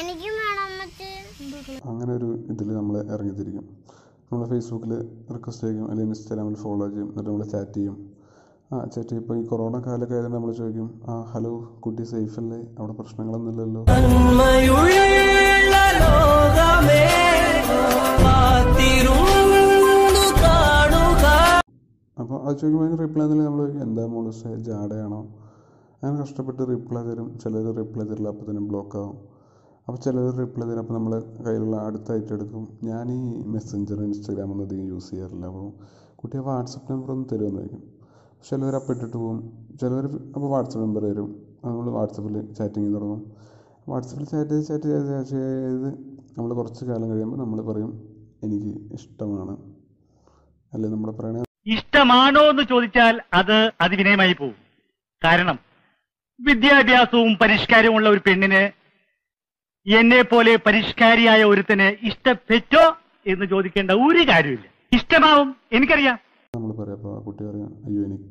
എനിക്കും വേണം അങ്ങനെ ഒരു ഇതിൽ നമ്മൾ ഇറങ്ങിത്തിരിക്കും. നമ്മൾ ഫേസ്ബുക്കിൽ റിക്വസ്റ്റ് ചെയ്യും അല്ലെങ്കിൽ ഇൻസ്റ്റാഗ്രാമിൽ ഫോളോ ചെയ്യും എന്നിട്ട് നമ്മൾ ചാറ്റ് ചെയ്യും. ആ ചാറ്റ് ചെയ്യും. ഇപ്പോൾ ഈ കൊറോണ കാലമൊക്കെ ആയതുകൊണ്ട് നമ്മൾ ചോദിക്കും ആ ഹലോ കുട്ടി സേഫ് അല്ലേ? അവിടെ പ്രശ്നങ്ങളൊന്നുമില്ലല്ലോ അപ്പോൾ അത് ചോദിക്കുമ്പോൾ അതിന് റിപ്ലൈ തന്നെ നമ്മൾ എന്താ മോളിസ് ജാടയാണോ? അങ്ങനെ കഷ്ടപ്പെട്ട് റിപ്ലൈ തരും. ചിലർ റിപ്ലൈ തരില്ല അപ്പോൾ തന്നെ ബ്ലോക്ക് ആവും. അപ്പോൾ ചിലർ റിപ്ലൈ തരും. അപ്പോൾ നമ്മൾ കയ്യിലുള്ള അടുത്തായിട്ട് എടുക്കും. ഞാൻ ഈ മെസ്സഞ്ചർ ഇൻസ്റ്റാഗ്രാം ഒന്നും അധികം യൂസ് ചെയ്യാറില്ല. അപ്പോൾ കുട്ടിയെ വാട്സപ്പ് നമ്പർ ഒന്ന് തരുമെന്ന് ചോദിക്കും. ചിലവർ അപ്പം ഇട്ടിട്ട് പോകും ചിലവർ അപ്പോൾ വാട്സപ്പ് നമ്പർ തരും. നമ്മൾ വാട്സപ്പിൽ ചാറ്റിങ് തുടങ്ങും. വാട്സപ്പിൽ ചാറ്റ് ചെയ്ത് ചാറ്റ് ചെയ്ത് ചാറ്റ് ചെയ്ത് നമ്മൾ കുറച്ച് കാലം കഴിയുമ്പോൾ നമ്മൾ പറയും എനിക്ക് ഇഷ്ടമാണ്. അല്ലെ നമ്മൾ പറയണ? ഇഷ്ടമാണോ എന്ന് ചോദിച്ചാൽ അത് അതിവിനയമായി പോകും കാരണം വിദ്യാഭ്യാസവും പരിഷ്കാരവും ഉള്ള ഒരു പെണ്ണിന് എന്നെ പോലെ പരിഷ്കാരിയായ ഒരുത്തന് ഇഷ്ടപ്പെട്ടോ എന്ന് ചോദിക്കേണ്ട ഒരു കാര്യമില്ല. ഇഷ്ടമാവും എനിക്കറിയാം. നമ്മൾ പറയാം കുട്ടി അയ്യോ എനിക്ക്